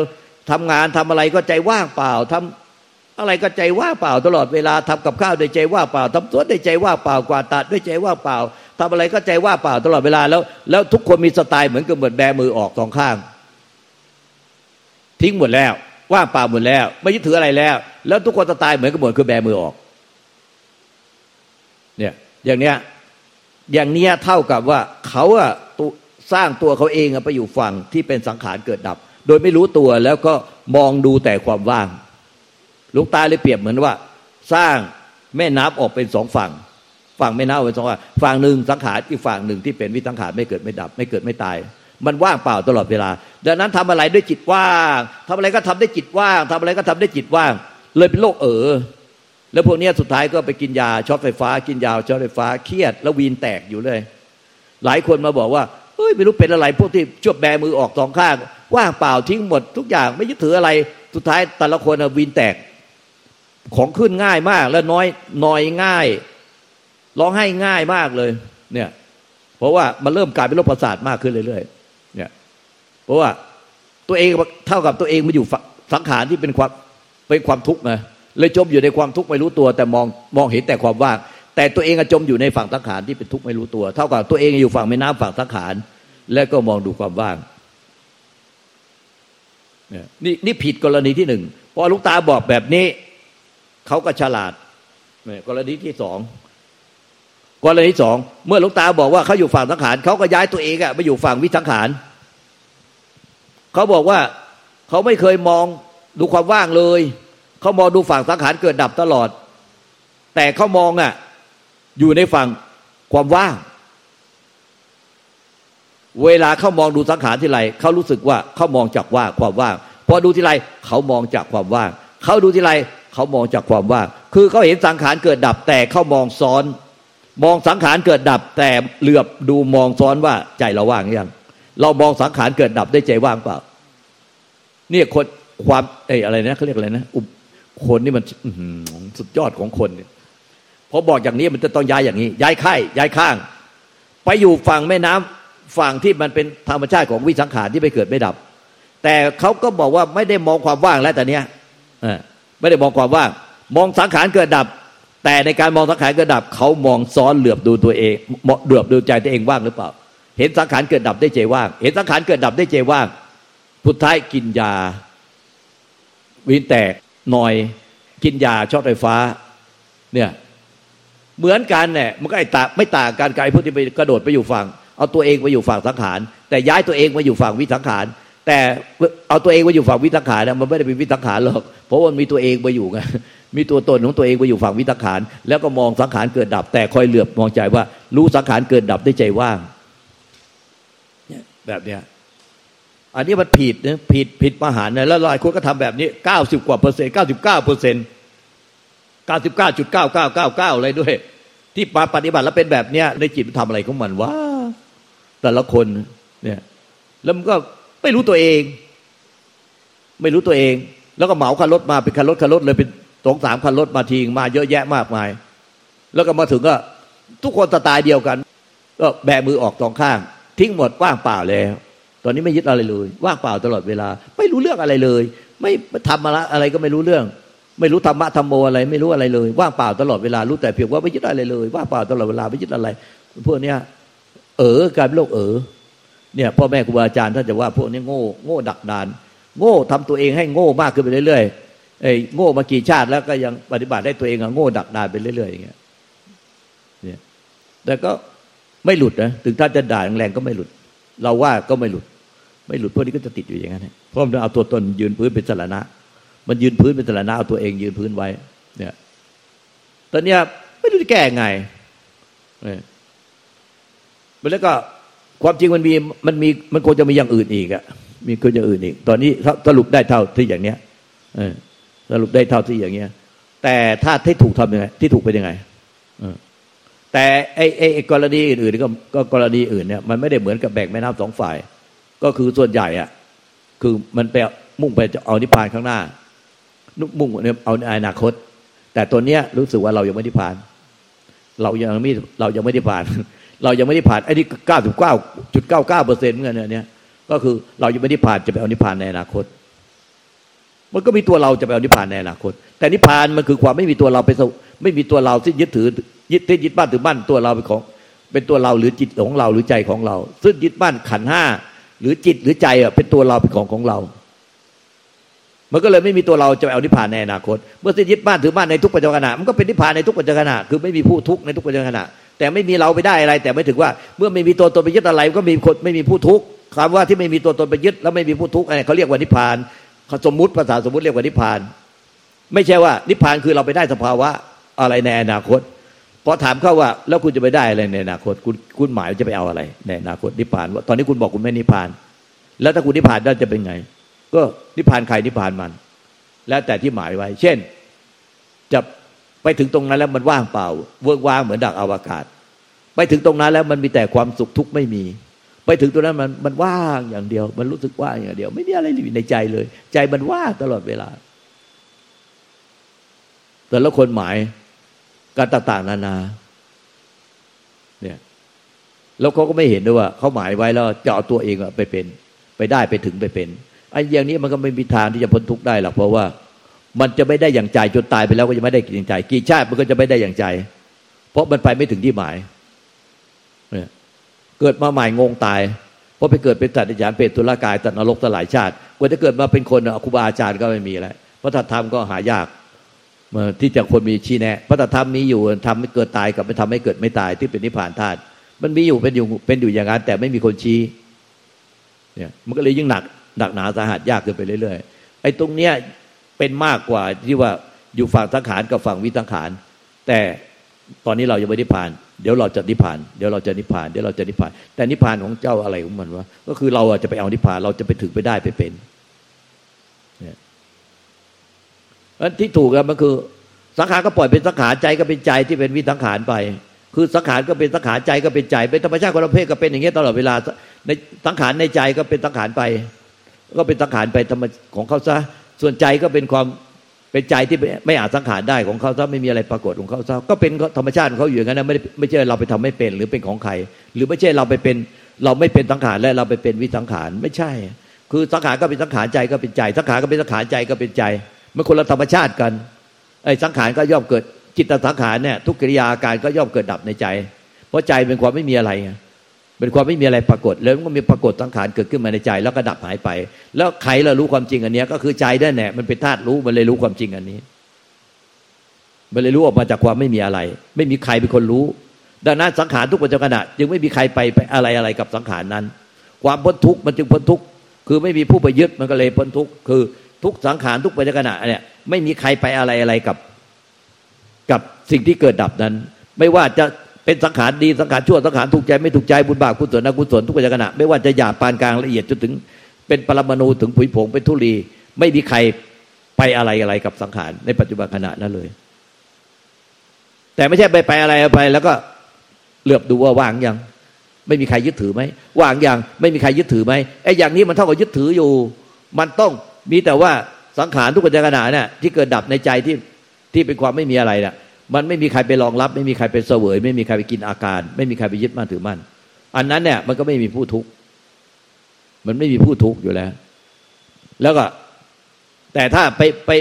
ทำงานทำอะไรก็ใจว่างเปล่าทำอะไรก็ใจว่างเปล่าตลอดเวลาทำกับข้าวด้วยใจว่างเปล่าทำสวนด้วยใจว่างเปล่ากวาดตัดด้วยใจว่างเปล่า ทำอะไรก็ใจว่าเปล่าตลอดเวลาแล้ว แล้วทุกคนมีสไตล์เหมือนกับเหมือนแบมือออกสองข้าง ทิ้งหมดแล้ว ว่าเปล่าหมดแล้ว ไม่ยึดถืออะไรแล้ว แล้วทุกคนจะตายเหมือนกันหมดคือแบมือออก เนี่ยอย่างเนี้ยอย่างเนี้ยเท่ากับว่าเขาอะสร้างตัวเขาเองไปอยู่ฝั่งที่เป็นสังขารเกิดดับ โดยไม่รู้ตัวแล้วก็มองดูแต่ความว่างลูกตาเลยเปรียบเหมือนว่า สร้างแม่น้ำออกเป็นสองฝั่ง ฝั่งแม่น้ำเป็นสองฝั่งฝั่งหนึ่งสังขารอีกฝั่งหนึ่งที่เป็นวิสังขารไม่เกิดไม่ดับ ไม่เกิดไม่ตาย มันว่างเปล่าตลอดเวลา ดังนั้นทำอะไรด้วยจิตว่างทำอะไรก็ทำได้จิตว่างทำอะไรก็ทำได้จิตว่าง เลยเป็นโรคเออแล้วพวกนี้สุดท้ายก็ไปกินยาช็อตไฟฟ้า กินยาช็อตไฟฟ้าเครียด แล้ววีนแตกอยู่เลย หลายคนมาบอกว่าเฮ้ยไม่รู้เป็นอะไรพวกที่ชั่วแบมือออกสองข้างว่างเปล่าทิ้งหมดทุกอย่างไม่ยึดถืออะไรสุดท้ายแต่ละคนวีนแตกของขึ้นง่ายมาก แล้วน้อยน้อยง่าย ร้องให้ง่ายมากเลย เนี่ย เพราะว่ามันเริ่มกลายเป็นโรคประสาทมากขึ้นเรื่อยๆเนี่ย เพราะว่าตัวเองเท่ากับตัวเองมาอยู่สังขารที่เป็นความเป็นความทุกข์นะเลยจมอยู่ในความทุกข์ไม่รู้ตัว แต่มองมองเห็นแต่ความว่างแต่ตัวเองจมอยู่ในฝั่งสังขารที่เป็นทุกข์ไม่รู้ตัว เท่ากับตัวเองอยู่ฝั่งแม่น้ำฝั่งสังขารแล้วก็มองดูความว่างนี่นี่ผิดกรณีที่หนึ่งพอลุงตาบอกแบบนี้เขาก็ฉลาดกรณีที่สอง กรณีที่สองเมื่อลุงตาบอกว่าเขาอยู่ฝั่งสังขารเขาก็ย้ายตัวเองอะไปอยู่ฝั่งวิสังขารเขาบอกว่าเขาไม่เคยมองดูความว่างเลยเขามองดูฝั่งสังขารเกิดดับตลอด แต่เขามองอะอยู่ในฝั่งความว่าง เวลาเขามองดูสังขารที่ไรเขารู้สึกว่าเขามองจากว่าความว่างพอดูที่ไรเขามองจากความว่างเขาดูที่ไรเขามองจากความว่าง คือเขาเห็นสังขารเกิดดับ แต่เขามองซ้อน มองสังขารเกิดดับ แต่เหลือบดูมองซ้อนว่าใจเราว่างยัง เรามองสังขารเกิดดับได้ใจว่างเปล่า เนี่ยคนความเอ้อะไรนะเขาเรียกอะไรนะอุคนนี่มันสุดยอดของคนเนี่ยพอบอกอย่างนี้มันจะต้องย้ายอย่างนี้ ย้ายค่ายย้ายข้าง ไปอยู่ฝั่งแม่น้ำฝั่งที่มันเป็นธรรมชาติของวิสังขารที่ไม่เกิดไม่ดับ แต่เขาก็บอกว่าไม่ได้มองความว่างแล้วแต่เนี้ยไม่ได้มองความว่าง มองสังขารเกิดดับ แต่ในการมองสังขารเกิดดับเขามองซ้อนเหลือบดูตัวเองเหลือบดูใจตัวเองว่างหรือเปล่า เห็นสังขารเกิดดับได้ใจว่าง เห็นสังขารเกิดดับได้ใจว่างพุทท้ายกินยาวินแตกหน่อยกินยาช็อตไฟฟ้าเนี่ยเหมือนกันเนี่ยมันก็ไอ้ตาไม่ต่างกันกับไอ้ผู้ที่ไปกระโดดไปอยู่ฝั่งเอาตัวเองไปอยู่ฝั่งสังขารแต่ย้ายตัวเองมาอยู่ฝั่งวิสังขาร แต่เอาตัวเองมาอยู่ฝั่งวิสังขานะมันไม่ได้เป็นวิสังขารหรอกเพราะว่ามีตัวเองมาอยู่ไงมีตัวตนของตัวเองมาอยู่ฝั่งวิสังขารแล้วก็มองสังขารเกิดดับ แต่คอยเหลือบมองใจว่า รู้สังขารเกิดดับได้ใจว่างแบบเนี้ยอันนี้มันผิดนะผิดผิดมหานะแล้วหลายคนก็ทำแบบนี้เก้าสิบกว่าเปอร์เซ็นต์เก้าสิบเก้าเปอร์เซ็นต์เก้าสิบเก้าจุดเก้าเก้าเก้าเก้าอะไรด้วย ที่ปฏิบัติแล้วเป็นแบบเนี้ยในจิตมันทำอะไรของมันวะแต่ละคนเนี่ยแล้วมันก็ ไม่รู้ตัวเอง ไม่รู้ตัวเอง แล้วก็เหมาคันรถมาเป็นคันรถคันรถเลยเป็นสองสามคันรถมาทิ้งมาเยอะแยะมากมาย แล้วก็มาถึงก็ทุกคนสไตล์เดียวกัน ก็แบมือออกสองข้าง ทิ้งหมดว่างเปล่าแล้ว ตอนนี้ไม่ยึดอะไรเลย ว่างเปล่าตลอดเวลา ไม่รู้เรื่องอะไรเลย ไม่ทำอะไรอะไรก็ไม่รู้เรื่อง ไม่รู้ธรรมะธรรมโมอะไร ไม่รู้อะไรเลย ว่างเปล่าตลอดเวลารู้แต่เพียงว่าไม่ยึดอะไรเลย ว่างเปล่าตลอดเวลาไม่ยึดอะไรพวกเนี้ยเออกลายเป็นโลกเออ เนี่ยพ่อแม่ครูบาอาจารย์ท่านจะว่าพวกนี้โง่โง่ดักดาน โง่ทำตัวเองให้โง่มากขึ้นไปเรื่อยๆไอ้โง่มากี่ชาติแล้วก็ยังปฏิบัติได้ตัวเองอะโง่ดักดานไปเรื่อยๆอย่างเงี้ยเนี่ยแต่ก็ไม่หลุดนะถึงท่านจะด่าแรงๆก็ไม่หลุด เราว่าก็ไม่หลุด ไม่หลุดพวกนี้ก็จะติดอยู่อย่างนั้นเพราะมันเอาตัวตนยืนพื้นเป็นสารณะ มันยืนพื้นเป็นสารณะเอาตัวเองยืนพื้นไว้ เนี่ยตอนเนี้ยไม่รู้จะแก้ไงเนี่ยแล้วก็ ความจริงมันมีมันมีมันควรจะมีอย่างอื่นอีกอะมีควรจะอื่นอีก ตอนนี้สรุปได้เท่าที่อย่างเนี้ยสรุปได้เท่าที่อย่างเนี้ย แต่ถ้าที่ถูกทำยังไง ที่ถูกเป็นยังไงแต่ไอ้ไอ้กรณีอื่นๆก็ก็กรณีอื่นเนี่ยมันไม่ได้เหมือนกับแบ่งแม่น้ำสองฝ่าย ก็คือส่วนใหญ่อะ คือมันไปมุ่งไปจะเอานิพพานข้างหน้ามุ่งเนี่ยเอาในอนาคต แต่ตัวเนี้ยรู้สึกว่าเรายังไม่ได้ผ่าน เรายังไม่เรายังไม่ได้ผ่าน เรายังไม่ได้ผ่านไอ้นี่เก้าสิบเก้าจุดเก้าเก้าเปอร์เซ็นต์เงี้ยเนี่ยก็คือเรายังไม่ได้ผ่านจะไปเอานิพพานในอนาคต มันก็มีตัวเราจะไปเอานิพพานในอนาคต แต่นิพพานมันคือความไม่มีตัวเราไปไม่มีตัวเราที่ยึดถือยึดที่ยึดบ้านถือบ้านตัวเราเป็นของ เป็นตัวเราหรือจิตของเราหรือใจของเรา ซึ่งยึดบ้านขันห้าหรือจิตหรือใจอะเป็นตัวเราเป็นของของเรา มันก็เลยไม่มีตัวเราจะไปเอานิพพานในอนาคต เมื่อสิ้นยึดบ้านถือบ้านในทุกปัจจุบันมันก็เป็นนิพพานในทุกปัจจุบันคือไม่มีผู้ทุกข์ในทุกปัจจุบันแต่ไม่มีเราไปได้อะไร แต่ไม่ถึงว่าเมื่อไม่มีตัวตนไปยึดอะไรก็มีคนไม่มีผู้ทุกข์คำว่าที่ไม่มีตัวตนไปยึดแล้วไม่มีผู้ทุกข์อะไรเขาเรียกว่านิพพานเขาสมมุติภาษาสมมุติเรียกว่านิพพาน ไม่ใช่ว่านิพพานคือเราไปได้สภาวะอะไรในอนาคตพอถามเขาว่าแล้วคุณจะไปได้อะไรในอนาคต คุณคุณหมายจะไปเอาอะไรในอนาคตนิพพานว่าตอนนี้คุณบอกคุณไม่นิพพาน แล้วถ้าคุณนิพพานได้จะเป็นไง ก็นิพพานใครนิพพานมัน แล้วแต่ที่หมายไว้ เช่น จะไปถึงตรงนั้นแล้วมันว่างเปล่า เวิร์กว่างเหมือนดักอวกาศ ไปถึงตรงนั้นแล้วมันมีแต่ความสุขทุกข์ไม่มี ไปถึงตรงนั้นมันมันว่างอย่างเดียว มันรู้สึกว่างอย่างเดียว ไม่มีอะไรอยู่ในใจเลย ใจมันว่างตลอดเวลา แต่ละคนหมายการต่าง ๆ นานา เนี่ย แล้วเขาก็ไม่เห็นด้วยว่าเขาหมายไว้แล้วจะเอาตัวเองไปเป็น ไปได้ไปถึงไปเป็น ไอ้อย่างนี้มันก็ไม่มีทางที่จะพ้นทุกข์ได้หรอกเพราะว่า มันจะไม่ได้อย่างใจจนตายไปแล้วก็จะไม่ได้อย่างใจกี่ชาติมันก็จะไม่ได้อย่างใจ เพราะมันไปไม่ถึงที่หมายเนี่ยเกิดมาใหม่งงตายเพราะไปเกิดเป็นสัตว์ยานเป็นตุลากายตัดนรกตหลายชาติกว่าจะเกิดมาเป็นคนครูบาอาจารย์ก็ไม่มีแล้วพระธรรมก็หายากที่จะคนมีชี้แนะพระธรรมมีอยู่ทำให้เกิดตายกับไม่ทำให้เกิดไม่ตายที่เป็นนิพพานธาตุมันมีอยู่เป็นอยู่เป็นอยู่อย่างนั้นแต่ไม่มีคนชี้เนี่ยมันก็เลยยิ่งหนัก หนักหนาสาหัสยากขึ้นไปเรื่อยๆไอ้ตรงเนี้ยเป็นมากกว่าที่ว่าอยู่ฝั่งสังขารกับฝั่งวิสังขาร แต่ตอนนี้เรายังไม่ได้ผ่าน เดี๋ยวเราจะนิพพาน เดี๋ยวเราจะนิพพาน เดี๋ยวเราจะนิพพาน แต่นิพพานของเจ้าอะไรของมันวะ ก็คือเราจะไปเอานิพพาน เราจะไปถึงไปได้ไปเป็นเนี่ยที่ถูกกันมันคือสังขารก็ปล่อยเป็นสังขารใจก็เป็นใจที่เป็นวิสังขารไป คือสังขารก็เป็นสังขารใจก็เป็นใจ เป็นธรรมชาติของประเภทก็เป็นอย่างเงี้ยตลอดเวลาในสังขารในใจก็เป็นสังขารไป ก็เป็นสังขารไปธรรมของเขาซะส่วนใจก็เป็นความเป็นใจที่ไม่อาจสังขารได้ของเขาถ้าไม่มีอะไรปรากฏของเขาซะก็เป็นธรรมชาติของเขาอยู่อย่างนั้นนะไม่ไม่ใช่เราไปทำไม่เป็นหรือเป็นของใคร หรือไม่ใช่เราไปเป็นเราไม่เป็นสังขารและเราไปเป็นวิสังขารไม่ใช่ คือสังขารก็เป็นสังขารใจก็เป็นใจ สังขารก็เป็นสังขารใจก็เป็นใจมันคนละธรรมชาติกันไอ้สังขารก็ย่อมเกิดจิตสังขารเนี่ยทุกกิริยาอาการก็ย่อมเกิดดับในใจ เพราะใจเป็นความไม่มีอะไร เป็นความไม่มีอะไรปรากฏ แล้วมันก็มีปรากฏสังขารเกิดขึ้นมาในใจ แล้วก็ดับหายไป แล้วใครเรารู้ความจริงอันนี้ก็คือใจได้แน่มันเป็นธาตุรู้มันเลยรู้ความจริงอันนี้ มันเลยรู้ออกมาจากความไม่มีอะไร ไม่มีใครเป็นคนรู้ ดังนั้นสังขารทุกปัจจุบันจึงไม่มีใครไปไปอะไรอะไรกับสังขารนั้น ความพ้นทุกข์มันจึงพ้นทุกข์คือไม่มีผู้ไปยึดมันก็เลยพ้นทุกข์คือทุกสังขารทุกปัจจุบันเนี่ยไม่มีใครไปอะไรอะไรกับ กับสิ่งที่เกิดดับนั้น ไม่ว่าจะ เป็นสังขารดีสังขารชั่วสังขารถูกใจไม่ถูกใจบุญบาปกุศลอกุศลทุกปัจจุบันไม่ว่าจะหยาบปานกลางละเอียดจนถึง เป็นปรมาณูถึงผุยผงเป็นทุลี ไม่มีใครไปอะไรอะไรกับสังขารในปัจจุบันขณะนั้นเลย แต่ไม่ใช่ไปไปอะไรไป แล้วก็เหลือบดูว่าว่างยังไม่มีใครยึดถือไหมว่างยังไม่มีใครยึดถือไหมไอ้อย่างนี้มันเท่ากับยึดถืออยู่ มันต้องมีแต่ว่าสังขารทุกปัจจุบันเนี่ยที่เกิดดับในใจที่ที่เป็นความไม่มีอะไรน่ะ มันไม่มีใครไปรองรับ ไม่มีใครไปเสวย ไม่มีใครไปกินอาการ ไม่มีใครไปยึดมั่นถือมั่นอันนั้นเนี่ยมันก็ไม่มีผู้ทุกข์มันไม่มีผู้ทุกข์อยู่แล้ว แล้วก็ แต่ถ้าไปไป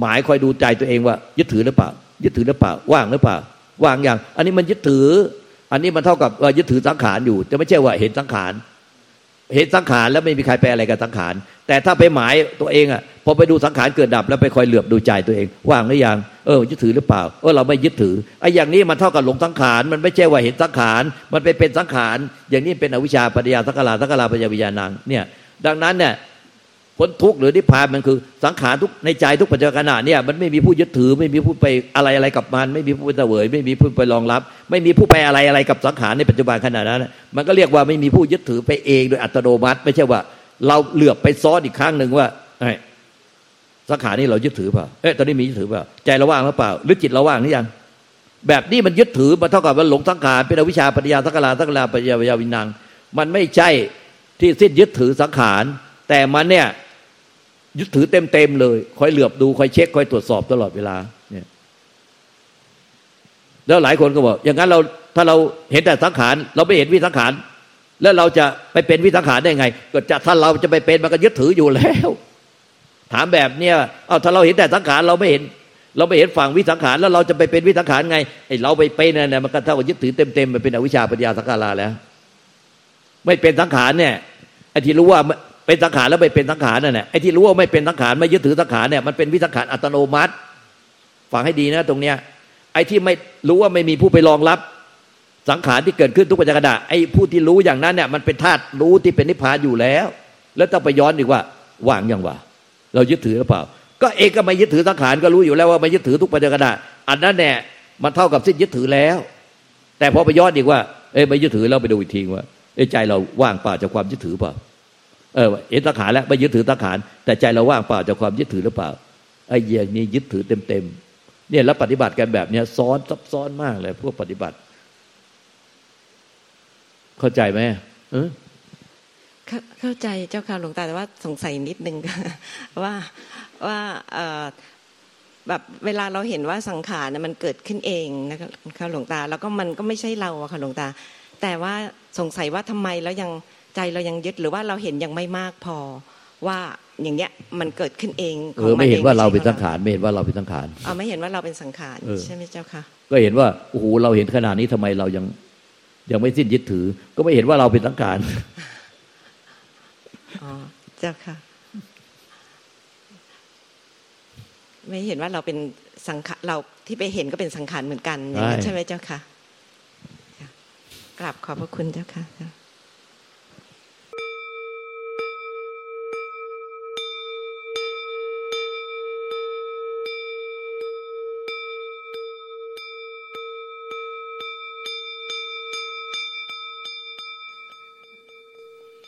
หมายคอยดูใจตัวเองว่า ยึดถือหรือเปล่า ยึดถือหรือเปล่า ว่างหรือเปล่า ว่างอย่าง อันนี้มันยึดถือ อันนี้มันเท่ากับว่ายึดถือสังขารอยู่แต่ไม่ใช่ว่าเห็นสังขารเห็นสังขารแล้วไม่มีใครไปอะไรกับสังขารแต่ถ้าไปหมายตัวเองอะพอไปดูสังขารเกิดดับ แล้วไปคอยเหลือบดูใจตัวเอง ว่างหรือยัง เออยึดถือหรือเปล่าเออเราไม่ยึดถือไอ้อย่างนี้มันเท่ากับหลงสังขารมันไม่ใช่ว่าเห็นสังขารมันไปเป็นสังขารอย่างนี้เป็นอวิชชาปัญญาสังขารสังขารปัญญาวิญญาณังเนี่ยดังนั้นเนี่ยพ้นทุกข์หรือนิพพานมันคือสังขารทุกในใจทุกปัจจุบันเนี่ยมันไม่มีผู้ยึดถือไม่มีผู้ไปอะไรอะไรกับมัน ไม่มีผู้ไปเสวยไม่มีผู้ไปรองรับ ไม่มีผู้ไปอะไรอะไรกับสังขารในปัจจุบันขณะนั้น มันก็เรียกว่าไม่มีผู้ยึดถือไปเองโดยอัตโนมัติ ไม่ใช่ว่า เราเหลือบไปซ้อนอีกครั้งหนึ่งว่า สังขารนี่เรายึดถือเปล่าเอ๊ะตอนนี้มียึดถือเปล่าใจเราว่างหรือเปล่า หรือจิตเราว่างหรือยัง แบบนี้มันยึดถือมันเท่ากับว่าหลงสังขารเป็นอวิชชาปัญญาสังขารสังขารปัญญาวิญญาวินัง มันไม่ใช่ที่สิ้นยึดถือสังขาร แต่มันเนี่ยยึดถือเต็มเต็มเลยคอยเหลือบดูคอยเช็คคอยตรวจสอบตลอดเวลาเนี่ยแล้วหลายคนก็บอกอย่างนั้นเราถ้าเราเห็นแต่สังขารเราไม่เห็นวิสังขารแล้วเราจะไปเป็นวิสังขารได้ไง ก็จะถ้าเราจะไปเป็นมันก็ยึดถืออยู่แล้ว ถามแบบเนี้ยเอาถ้าเราเห็นแต่สังขารเราไม่เห็น เราไม่เห็นฝั่งวิสังขารแล้วเราจะไปเป็นวิสังขารไงไอ้เราไปเป็นเนี่ยมันก็เท่ากับยึดถือเต็มเต็มมันเป็นอวิชชาปัญญาสังขาราแล้ว ไม่เป็นสังขารเนี่ยไอ้ที่รู้ว่าเป็นสังขารแล้วไม่เป็นสังขารนั่นแหละไอ้ที่รู้ว่าไม่เป็นสังขารไม่ยึดถือสังขารเนี่ยมันเป็นวิสังขารอัตโนมัติฟังให้ดีนะตรงเนี้ยไอ้ที่ไม่รู้ว่าไม่มีผู้ไปรองรับ สังขารที่เกิดขึ้นทุกปัจจุบันไอ้ผู้ที่รู้อย่างนั้นเนี่ยมันเป็นธาตุรู้ที่เป็นนิพพานอยู่แล้ว แล้วต้องไปย้อนอีกว่าว่างยังวะ เรายึดถือหรือเปล่า ก็เองก็ไม่ยึดถือสังขารก็รู้อยู่แล้วว่าไม่ยึดถือทุกปัจจุบันอันนั้นแน่มันเท่ากับสิ้นยึดถือแล้ว แต่พอไปย้อนอีกว่าเอ้ไม่ยึดถือเราไปดูอีกทีว่าใจเราว่างเปล่าจากความยึดถือเปล่าเออเห็นสังขารแล้วไม่ยึดถือสังขารแต่ใจเราว่างเปล่าจากความยึดถือหรือเปล่าไอ้อย่างนี้ยึดถือเต็มๆเนี่ยแล้วปฏิบัติกันแบบเนี้ยซ้อนซับซ้อนมากเลยพวกปฏิบัติ เข้าใจไหมเออ เข้าใจเจ้าค่ะหลวงตาแต่ว่าสงสัยนิดนึงว่าว่าเออแบบเวลาเราเห็นว่าสังขารมันเกิดขึ้นเองนะคะหลวงตา แล้วก็มันก็ไม่ใช่เราอะค่ะหลวงตา แต่ว่าสงสัยว่าทำไมแล้วยังใจเรายังยึดหรือว่าเราเห็นยังไม่มากพอว่าอย่างเนี้ยมันเกิดขึ้นเองเออไม่เห็นว่าเราเป็นสังขารไม่เห็นว่าเราเป็นสังขารอ๋อไม่เห็นว่าเราเป็นสังขารใช่ไหมเจ้าค่ะก็เห็นว่าโอ้โหเราเห็นขนาดนี้ทำไมเรายังยังไม่สิ้นยึดถือ ก็ไม่เห็นว่าเราเป็นสังขารอ๋อเจ้าค่ะ ไม่เห็นว่าเราเป็นสังขารเราที่ไปเห็นก็เป็นสังขารเหมือนกันใช่ไหมเจ้าค่ะกราบขอบพระคุณเจ้าค่ะ